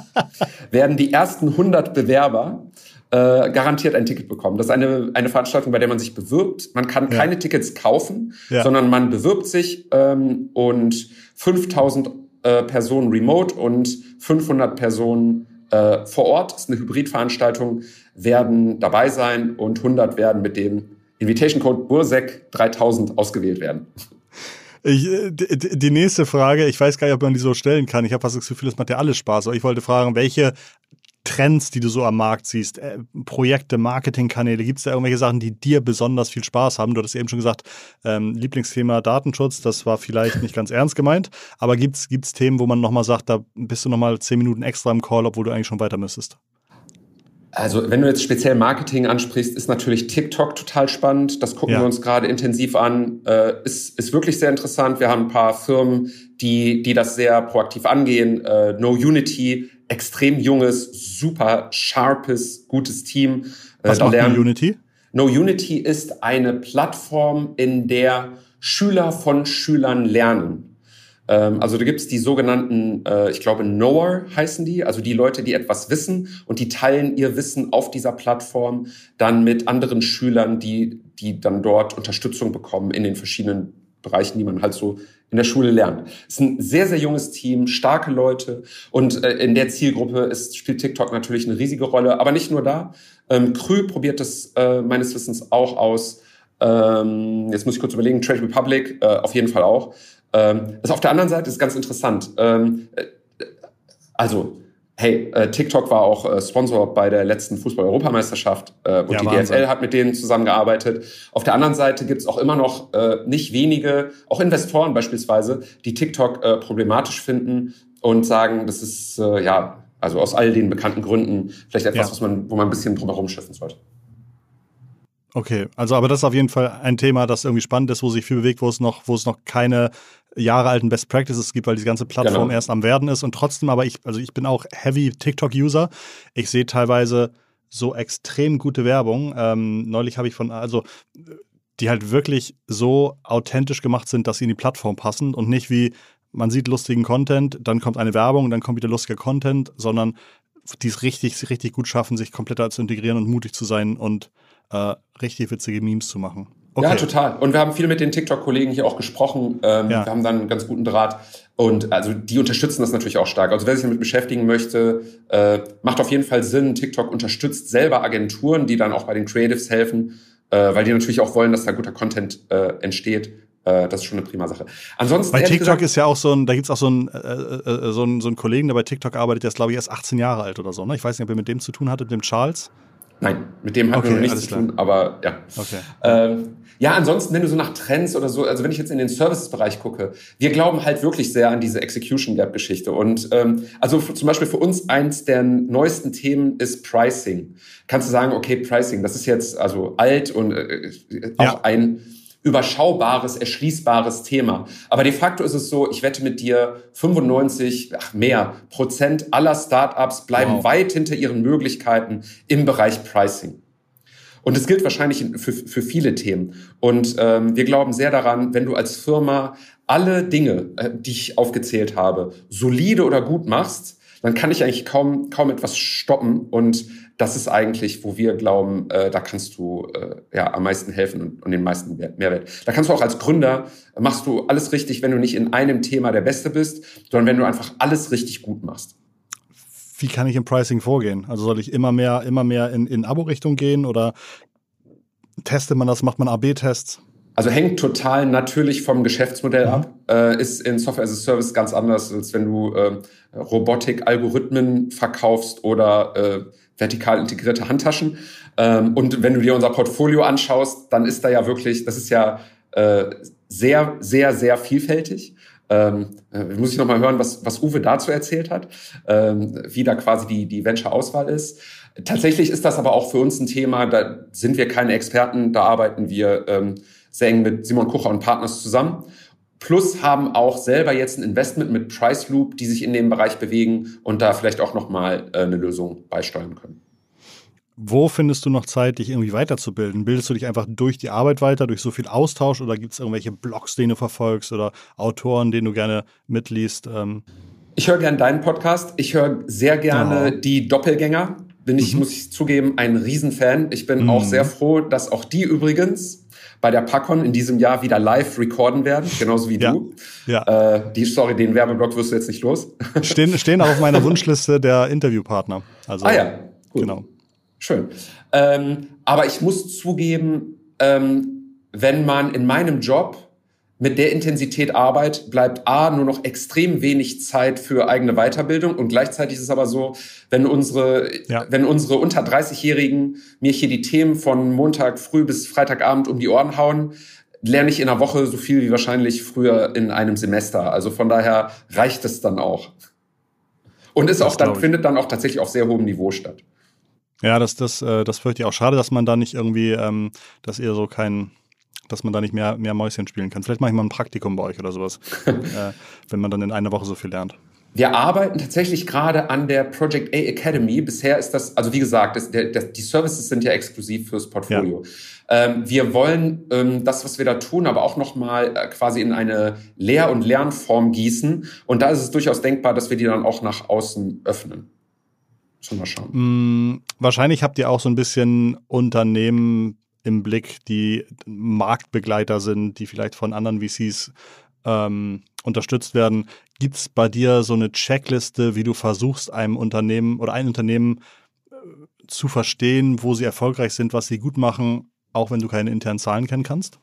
<laughs> werden die ersten 100 Bewerber äh, garantiert ein Ticket bekommen. Das ist eine, eine Veranstaltung, bei der man sich bewirbt. Man kann ja. keine Tickets kaufen, ja. sondern man bewirbt sich ähm, und 5000 äh, Personen remote und 500 Personen äh, vor Ort, das ist eine Hybridveranstaltung, werden dabei sein und 100 werden mit dem Invitation Code Bursek 3000 ausgewählt werden. Ich, äh, die nächste Frage, ich weiß gar nicht, ob man die so stellen kann. Ich habe fast das Gefühl, es macht ja alles Spaß. Aber ich wollte fragen, welche Trends, die du so am Markt siehst, äh, Projekte, Marketingkanäle, gibt es da irgendwelche Sachen, die dir besonders viel Spaß haben? Du hattest eben schon gesagt, ähm, Lieblingsthema Datenschutz, das war vielleicht nicht ganz ernst gemeint, aber gibt es Themen, wo man nochmal sagt, da bist du nochmal zehn Minuten extra im Call, obwohl du eigentlich schon weiter müsstest? Also wenn du jetzt speziell Marketing ansprichst, ist natürlich TikTok total spannend. Das gucken ja. wir uns gerade intensiv an. Äh, ist, ist wirklich sehr interessant. Wir haben ein paar Firmen, die, die das sehr proaktiv angehen. Äh, no Unity extrem junges, super sharpes, gutes Team. Äh, Was macht lernen. No Unity? No Unity ist eine Plattform, in der Schüler von Schülern lernen. Ähm, also da gibt es die sogenannten, äh, ich glaube, Knower heißen die, also die Leute, die etwas wissen und die teilen ihr Wissen auf dieser Plattform dann mit anderen Schülern, die, die dann dort Unterstützung bekommen in den verschiedenen Bereichen, die man halt so in der Schule lernt. Es ist ein sehr, sehr junges Team, starke Leute und äh, in der Zielgruppe ist, spielt TikTok natürlich eine riesige Rolle, aber nicht nur da. Ähm, Krü probiert das äh, meines Wissens auch aus. Ähm, jetzt muss ich kurz überlegen, Trade Republic äh, auf jeden Fall auch. Ähm, also auf der anderen Seite ist ganz interessant. Ähm, äh, also hey, äh, TikTok war auch äh, Sponsor bei der letzten Fußball-Europameisterschaft äh, und ja, die Wahnsinn. DFL hat mit denen zusammengearbeitet. Auf der anderen Seite gibt es auch immer noch äh, nicht wenige, auch Investoren beispielsweise, die TikTok äh, problematisch finden und sagen, das ist äh, ja also aus all den bekannten Gründen vielleicht etwas, ja. was man, wo man ein bisschen drumherum schiffen sollte. Okay, also aber das ist auf jeden Fall ein Thema, das irgendwie spannend ist, wo sich viel bewegt, wo es noch, wo es noch keine Jahre alten Best Practices gibt, weil die ganze Plattform genau. erst am werden ist und trotzdem, aber ich, also ich bin auch heavy TikTok-User. Ich sehe teilweise so extrem gute Werbung. Ähm, neulich habe ich von, also die halt wirklich so authentisch gemacht sind, dass sie in die Plattform passen und nicht wie man sieht lustigen Content, dann kommt eine Werbung, dann kommt wieder lustiger Content, sondern die es richtig, richtig gut schaffen, sich komplett zu integrieren und mutig zu sein und äh, richtig witzige Memes zu machen. Okay. Ja, total. Und wir haben viel mit den TikTok-Kollegen hier auch gesprochen. Ähm, ja. Wir haben dann einen ganz guten Draht. Und also die unterstützen das natürlich auch stark. Also wer sich damit beschäftigen möchte, äh, macht auf jeden Fall Sinn. TikTok unterstützt selber Agenturen, die dann auch bei den Creatives helfen, äh, weil die natürlich auch wollen, dass da guter Content äh, entsteht. Äh, das ist schon eine prima Sache. Ansonsten. Bei TikTok gesagt, ist ja auch so ein, da gibt's auch so einen, äh, äh, so, einen, so einen Kollegen, der bei TikTok arbeitet, der ist, glaube ich, erst 18 Jahre alt oder so. Ne? Ich weiß nicht, ob ihr mit dem zu tun hattet, mit dem Charles. Nein, mit dem haben okay, wir noch nichts zu tun, aber ja. Okay. Ähm, ja, ansonsten, wenn du so nach Trends oder so, also wenn ich jetzt in den Services-Bereich gucke, wir glauben halt wirklich sehr an diese Execution Gap-Geschichte. Und ähm, also zum Beispiel für uns eins der neuesten Themen ist Pricing. Kannst du sagen, okay, Pricing, das ist jetzt also alt und äh, auch ja. ein überschaubares, erschließbares Thema. Aber de facto ist es so, ich wette mit dir, 95, ach mehr Prozent aller Startups bleiben wow. weit hinter ihren Möglichkeiten im Bereich Pricing. Und es gilt wahrscheinlich für, für viele Themen. Und ähm, wir glauben sehr daran, wenn du als Firma alle Dinge, äh, die ich aufgezählt habe, solide oder gut machst, dann kann ich eigentlich kaum, kaum etwas stoppen. Und das ist eigentlich, wo wir glauben, äh, da kannst du äh, ja am meisten helfen und, und den meisten Mehrwert. Da kannst du auch als Gründer, machst du alles richtig, wenn du nicht in einem Thema der Beste bist, sondern wenn du einfach alles richtig gut machst. Wie kann ich im Pricing vorgehen? Also soll ich immer mehr, immer mehr in, in Abo-Richtung gehen oder testet man das, macht man AB-Tests? Also hängt total natürlich vom Geschäftsmodell mhm. ab. Äh, ist in Software as a Service ganz anders, als wenn du äh, Robotik-Algorithmen verkaufst oder äh, vertikal integrierte Handtaschen. Ähm, und wenn du dir unser Portfolio anschaust, dann ist da ja wirklich, das ist ja äh, sehr, sehr, sehr vielfältig. Ähm, äh, muss ich nochmal hören, was, was Uwe dazu erzählt hat, ähm, wie da quasi die, die Venture-Auswahl ist. Tatsächlich ist das aber auch für uns ein Thema, da sind wir keine Experten, da arbeiten wir ähm, sehr eng mit Simon Kucher und Partners zusammen. Plus haben auch selber jetzt ein Investment mit Price Loop, die sich in dem Bereich bewegen und da vielleicht auch nochmal äh, eine Lösung beisteuern können. Wo findest du noch Zeit, dich irgendwie weiterzubilden? Bildest du dich einfach durch die Arbeit weiter, durch so viel Austausch oder gibt es irgendwelche Blogs, den du verfolgst oder Autoren, den du gerne mitliest? Ähm? Ich höre gerne deinen Podcast. Ich höre sehr gerne oh. die Doppelgänger. Bin ich, mhm. muss ich zugeben, ein Riesenfan. Ich bin mhm. auch sehr froh, dass auch die übrigens bei der PACON in diesem Jahr wieder live recorden werden, genauso wie ja. du. Ja. Äh, die, sorry, den Werbeblock wirst du jetzt nicht los. Stehen, <laughs> stehen auch auf meiner Wunschliste der Interviewpartner. Also, ah ja, gut. genau. Schön. Ähm, aber ich muss zugeben, ähm, wenn man in meinem Job mit der Intensität Arbeit bleibt A, nur noch extrem wenig Zeit für eigene Weiterbildung und gleichzeitig ist es aber so, wenn unsere, ja. wenn unsere unter 30-Jährigen mir hier die Themen von Montag früh bis Freitagabend um die Ohren hauen, lerne ich in einer Woche so viel wie wahrscheinlich früher in einem Semester. Also von daher reicht es dann auch. Und ist das auch dann, findet dann auch tatsächlich auf sehr hohem Niveau statt. Ja, das, das, äh, das fürchte ich auch schade, dass man da nicht irgendwie, ähm, dass ihr so kein, dass man da nicht mehr, mehr Mäuschen spielen kann. Vielleicht mache ich mal ein Praktikum bei euch oder sowas, <laughs> äh, wenn man dann in einer Woche so viel lernt. Wir arbeiten tatsächlich gerade an der Project A Academy. Bisher ist das, also wie gesagt, das, der, das, die Services sind ja exklusiv fürs Portfolio. Ja. Ähm, wir wollen ähm, das, was wir da tun, aber auch nochmal äh, quasi in eine Lehr- und Lernform gießen. Und da ist es durchaus denkbar, dass wir die dann auch nach außen öffnen. Schon mal schauen. Mm, wahrscheinlich habt ihr auch so ein bisschen Unternehmen im Blick, die Marktbegleiter sind, die vielleicht von anderen VCs ähm, unterstützt werden. Gibt es bei dir so eine Checkliste, wie du versuchst, einem Unternehmen oder ein Unternehmen äh, zu verstehen, wo sie erfolgreich sind, was sie gut machen, auch wenn du keine internen Zahlen kennen kannst?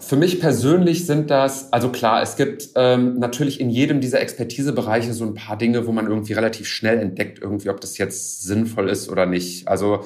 Für mich persönlich sind das, also klar, es gibt ähm, natürlich in jedem dieser Expertisebereiche so ein paar Dinge, wo man irgendwie relativ schnell entdeckt, irgendwie, ob das jetzt sinnvoll ist oder nicht. Also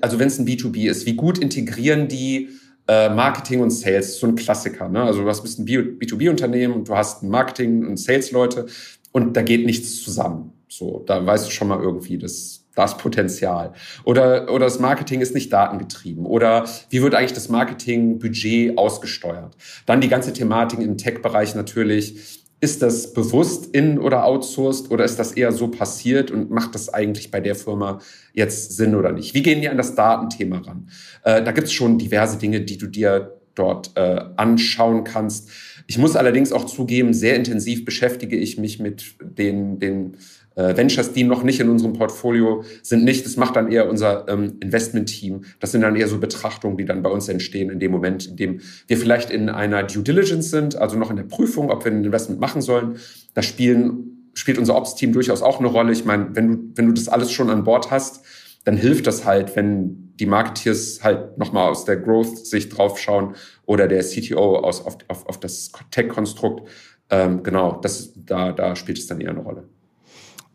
also wenn es ein B2B ist, wie gut integrieren die äh, Marketing und Sales? So ein Klassiker. Ne? Also du hast ein B2B-Unternehmen und du hast Marketing und Sales-Leute und da geht nichts zusammen. So, da weißt du schon mal irgendwie, das, das Potenzial. Oder, oder das Marketing ist nicht datengetrieben. Oder wie wird eigentlich das Marketingbudget ausgesteuert? Dann die ganze Thematik im Tech-Bereich natürlich ist das bewusst in oder outsourced oder ist das eher so passiert und macht das eigentlich bei der Firma jetzt Sinn oder nicht? Wie gehen die an das Datenthema ran? Äh, da gibt es schon diverse Dinge, die du dir dort äh, anschauen kannst. Ich muss allerdings auch zugeben, sehr intensiv beschäftige ich mich mit den, den äh, Ventures, die noch nicht in unserem Portfolio sind, nicht. Das macht dann eher unser ähm, Investment-Team. Das sind dann eher so Betrachtungen, die dann bei uns entstehen in dem Moment, in dem wir vielleicht in einer Due Diligence sind, also noch in der Prüfung, ob wir ein Investment machen sollen. Da spielen, spielt unser Ops-Team durchaus auch eine Rolle. Ich meine, wenn du, wenn du das alles schon an Bord hast, dann hilft das halt, wenn die Marketeers halt nochmal aus der Growth-Sicht draufschauen oder der CTO aus, auf, auf, auf das Tech-Konstrukt. Ähm, genau, das, da, da spielt es dann eher eine Rolle.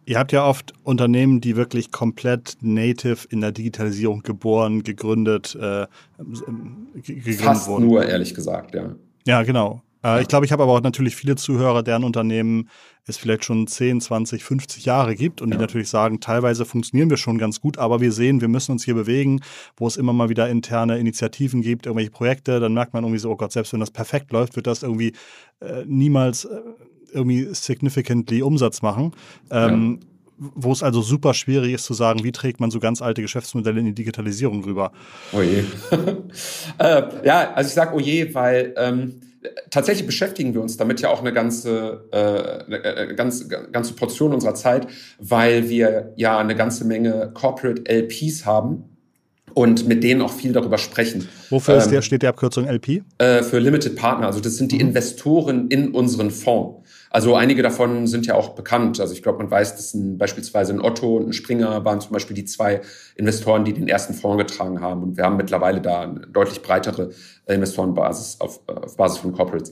Ihr habt ja oft Unternehmen, die wirklich komplett native in der Digitalisierung geboren, gegründet, äh, gegründet Fast wurden. nur, ehrlich gesagt, ja. Ja, genau. Äh, ich glaube, ich habe aber auch natürlich viele Zuhörer, deren Unternehmen es vielleicht schon 10, 20, 50 Jahre gibt und ja. die natürlich sagen, teilweise funktionieren wir schon ganz gut, aber wir sehen, wir müssen uns hier bewegen, wo es immer mal wieder interne Initiativen gibt, irgendwelche Projekte, dann merkt man irgendwie so, oh Gott, selbst wenn das perfekt läuft, wird das irgendwie äh, niemals äh, irgendwie significantly Umsatz machen. Ähm, ja. Wo es also super schwierig ist zu sagen, wie trägt man so ganz alte Geschäftsmodelle in die Digitalisierung rüber. Oh je. <laughs> äh, ja, also ich sage oh je, weil ähm, tatsächlich beschäftigen wir uns damit ja auch eine ganze, äh, eine äh, ganze, ganze Portion unserer Zeit, weil wir ja eine ganze Menge Corporate LPs haben und mit denen auch viel darüber sprechen. Wofür ähm, der, steht die Abkürzung LP? Äh, für Limited Partner. Also das sind die mhm. Investoren in unseren Fonds. Also einige davon sind ja auch bekannt. Also ich glaube, man weiß, dass ein, beispielsweise ein Otto und ein Springer waren zum Beispiel die zwei Investoren, die den ersten Fonds getragen haben. Und wir haben mittlerweile da eine deutlich breitere Investorenbasis auf, auf Basis von Corporates.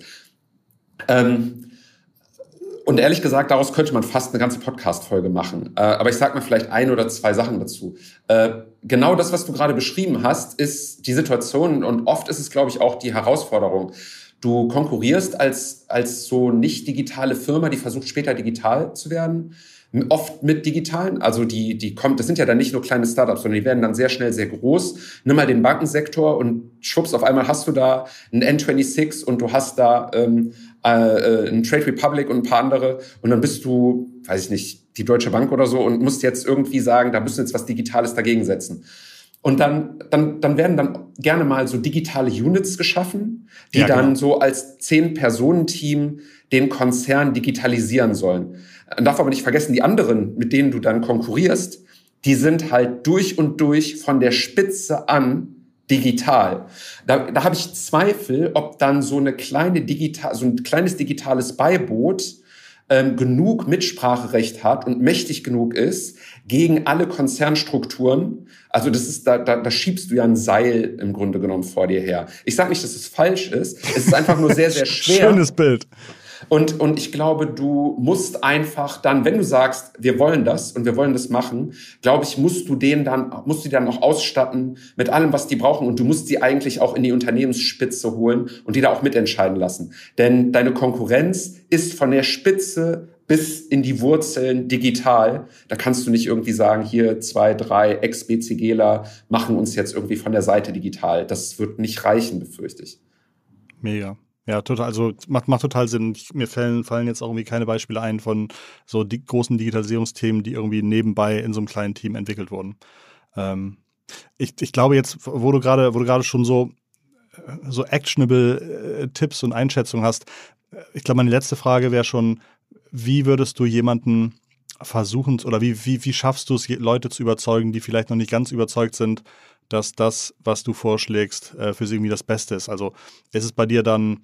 Ähm, und ehrlich gesagt, daraus könnte man fast eine ganze Podcast-Folge machen. Äh, aber ich sage mal vielleicht ein oder zwei Sachen dazu. Äh, genau das, was du gerade beschrieben hast, ist die Situation und oft ist es, glaube ich, auch die Herausforderung. Du konkurrierst als, als so nicht digitale Firma, die versucht später digital zu werden, oft mit digitalen, also die, die kommt, das sind ja dann nicht nur kleine Startups, sondern die werden dann sehr schnell sehr groß. Nimm mal den Bankensektor und schwupps, auf einmal hast du da ein N26 und du hast da ähm, äh, äh, ein Trade Republic und ein paar andere und dann bist du, weiß ich nicht, die Deutsche Bank oder so und musst jetzt irgendwie sagen, da müssen jetzt was Digitales dagegen setzen. Und dann, dann, dann werden dann gerne mal so digitale Units geschaffen, die ja, genau. dann so als Zehn-Personen-Team den Konzern digitalisieren sollen. Man darf aber nicht vergessen, die anderen, mit denen du dann konkurrierst, die sind halt durch und durch von der Spitze an digital. Da, da habe ich Zweifel, ob dann so eine kleine digital, so ein kleines digitales Beiboot ähm, genug Mitspracherecht hat und mächtig genug ist gegen alle Konzernstrukturen. Also das ist, da, da, da schiebst du ja ein Seil im Grunde genommen vor dir her. Ich sage nicht, dass es falsch ist. Es ist einfach nur sehr, sehr <laughs> schwer. Schönes Bild. Und, und ich glaube, du musst einfach dann, wenn du sagst, wir wollen das und wir wollen das machen, glaube ich, musst du denen dann, musst du die dann auch ausstatten mit allem, was die brauchen. Und du musst sie eigentlich auch in die Unternehmensspitze holen und die da auch mitentscheiden lassen. Denn deine Konkurrenz ist von der Spitze bis in die Wurzeln digital. Da kannst du nicht irgendwie sagen, hier zwei, drei Ex-BCGler machen uns jetzt irgendwie von der Seite digital. Das wird nicht reichen, befürchte ich. Mega. Ja, total. Also macht, macht total Sinn. Mir fallen, fallen jetzt auch irgendwie keine Beispiele ein von so die großen Digitalisierungsthemen, die irgendwie nebenbei in so einem kleinen Team entwickelt wurden. Ähm, ich, ich glaube jetzt, wo du gerade, wo du gerade schon so, so actionable äh, Tipps und Einschätzungen hast, ich glaube, meine letzte Frage wäre schon, wie würdest du jemanden versuchen oder wie, wie, wie schaffst du es, Leute zu überzeugen, die vielleicht noch nicht ganz überzeugt sind, dass das, was du vorschlägst, äh, für sie irgendwie das Beste ist. Also ist es bei dir dann,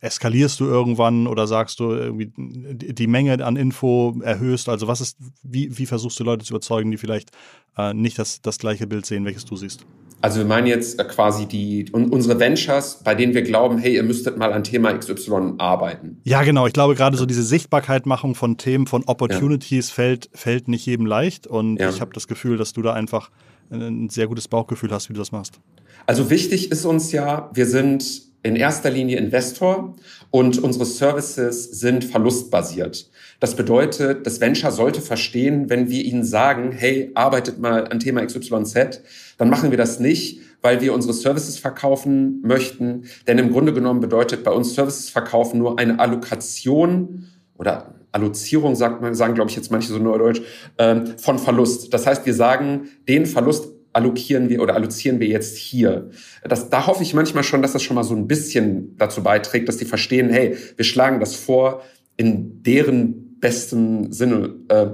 eskalierst du irgendwann oder sagst du irgendwie die Menge an Info erhöhst? Also was ist, wie, wie versuchst du Leute zu überzeugen, die vielleicht äh, nicht das, das gleiche Bild sehen, welches du siehst? Also wir meinen jetzt äh, quasi die unsere Ventures, bei denen wir glauben, hey, ihr müsstet mal an Thema XY arbeiten. Ja, genau. Ich glaube, gerade so diese Sichtbarkeitmachung von Themen, von Opportunities ja. fällt, fällt nicht jedem leicht. Und ja. ich habe das Gefühl, dass du da einfach ein sehr gutes Bauchgefühl hast, wie du das machst. Also wichtig ist uns ja, wir sind in erster Linie Investor und unsere Services sind verlustbasiert. Das bedeutet, das Venture sollte verstehen, wenn wir ihnen sagen, hey, arbeitet mal an Thema XYZ, dann machen wir das nicht, weil wir unsere Services verkaufen möchten. Denn im Grunde genommen bedeutet bei uns Services verkaufen nur eine Allokation oder Allozierung sagt man, sagen glaube ich jetzt manche so neudeutsch, ähm, von Verlust. Das heißt, wir sagen, den Verlust allokieren wir oder allozieren wir jetzt hier. Das, da hoffe ich manchmal schon, dass das schon mal so ein bisschen dazu beiträgt, dass die verstehen, hey, wir schlagen das vor in deren besten Sinne. Äh,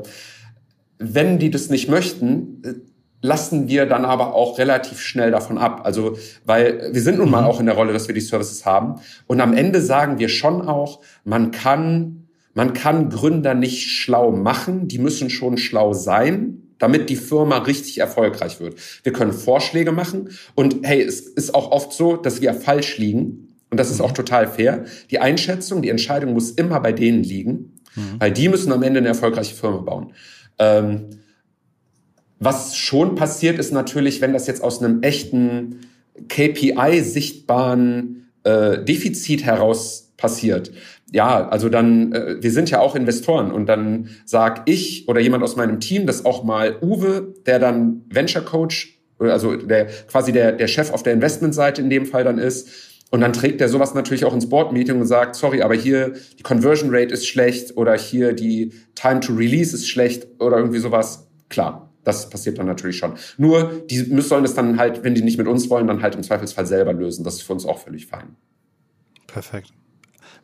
wenn die das nicht möchten, äh, lassen wir dann aber auch relativ schnell davon ab. Also, weil wir sind nun mal mhm. auch in der Rolle, dass wir die Services haben. Und am Ende sagen wir schon auch, man kann man kann Gründer nicht schlau machen, die müssen schon schlau sein, damit die Firma richtig erfolgreich wird. Wir können Vorschläge machen und hey, es ist auch oft so, dass wir falsch liegen und das ist auch total fair. Die Einschätzung, die Entscheidung muss immer bei denen liegen, mhm. weil die müssen am Ende eine erfolgreiche Firma bauen. Ähm, was schon passiert ist natürlich, wenn das jetzt aus einem echten KPI sichtbaren äh, Defizit heraus passiert, ja, also dann, äh, wir sind ja auch Investoren und dann sag ich oder jemand aus meinem Team, das auch mal Uwe, der dann Venture Coach, also der quasi der, der Chef auf der Investmentseite in dem Fall dann ist, und dann trägt er sowas natürlich auch ins Board-Meeting und sagt, sorry, aber hier die Conversion Rate ist schlecht oder hier die Time to Release ist schlecht oder irgendwie sowas. Klar, das passiert dann natürlich schon. Nur, die sollen das dann halt, wenn die nicht mit uns wollen, dann halt im Zweifelsfall selber lösen. Das ist für uns auch völlig fein. Perfekt.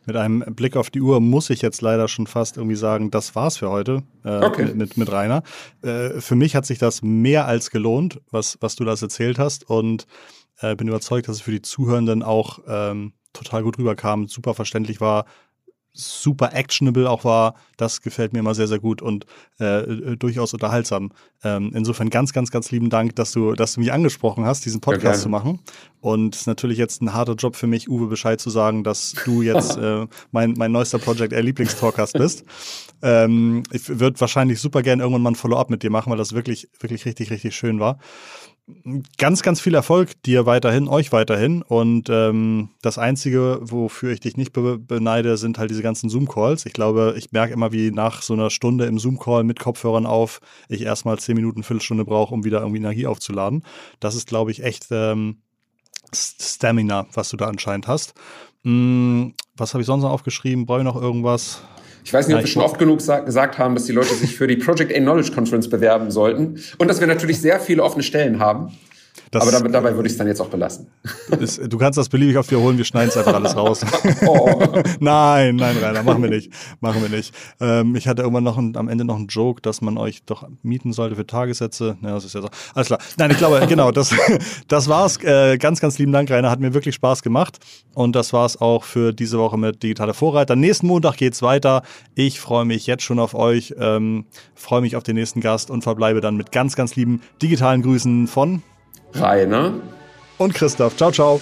Mit einem Blick auf die Uhr muss ich jetzt leider schon fast irgendwie sagen, das war's für heute äh, okay. mit, mit Rainer. Äh, für mich hat sich das mehr als gelohnt, was, was du das erzählt hast und äh, bin überzeugt, dass es für die Zuhörenden auch ähm, total gut rüberkam, super verständlich war, super actionable auch war, das gefällt mir immer sehr, sehr gut und äh, äh, durchaus unterhaltsam. Ähm, insofern ganz, ganz, ganz lieben Dank, dass du, dass du mich angesprochen hast, diesen Podcast zu machen. Und natürlich jetzt ein harter Job für mich, Uwe Bescheid zu sagen, dass du jetzt <laughs> äh, mein, mein neuester Project Air Lieblingstalkast bist. Ähm, ich würde wahrscheinlich super gerne irgendwann mal ein Follow-up mit dir machen, weil das wirklich, wirklich richtig, richtig schön war ganz, ganz viel Erfolg dir weiterhin, euch weiterhin. Und ähm, das Einzige, wofür ich dich nicht be beneide, sind halt diese ganzen Zoom-Calls. Ich glaube, ich merke immer, wie nach so einer Stunde im Zoom-Call mit Kopfhörern auf, ich erstmal zehn Minuten, Viertelstunde brauche, um wieder irgendwie Energie aufzuladen. Das ist, glaube ich, echt ähm, Stamina, was du da anscheinend hast. Hm, was habe ich sonst noch aufgeschrieben? Brauche ich noch irgendwas? Ich weiß nicht, ob wir schon oft genug gesagt haben, dass die Leute sich für die Project A Knowledge Conference bewerben sollten und dass wir natürlich sehr viele offene Stellen haben. Das, Aber dabei würde ich es dann jetzt auch belassen. Ist, du kannst das beliebig auf wiederholen, wir schneiden es einfach alles raus. <laughs> oh. <laughs> nein, nein, Rainer, machen wir nicht. Machen wir nicht. Ähm, ich hatte irgendwann noch ein, am Ende noch einen Joke, dass man euch doch mieten sollte für Tagessätze. Ja, das ist ja so. Alles klar. Nein, ich glaube, genau, das, <laughs> das war's. Äh, ganz, ganz lieben Dank, Rainer. Hat mir wirklich Spaß gemacht. Und das war's auch für diese Woche mit Digitale Vorreiter. Nächsten Montag geht's weiter. Ich freue mich jetzt schon auf euch, ähm, freue mich auf den nächsten Gast und verbleibe dann mit ganz, ganz lieben digitalen Grüßen von Rainer und Christoph. Ciao, ciao.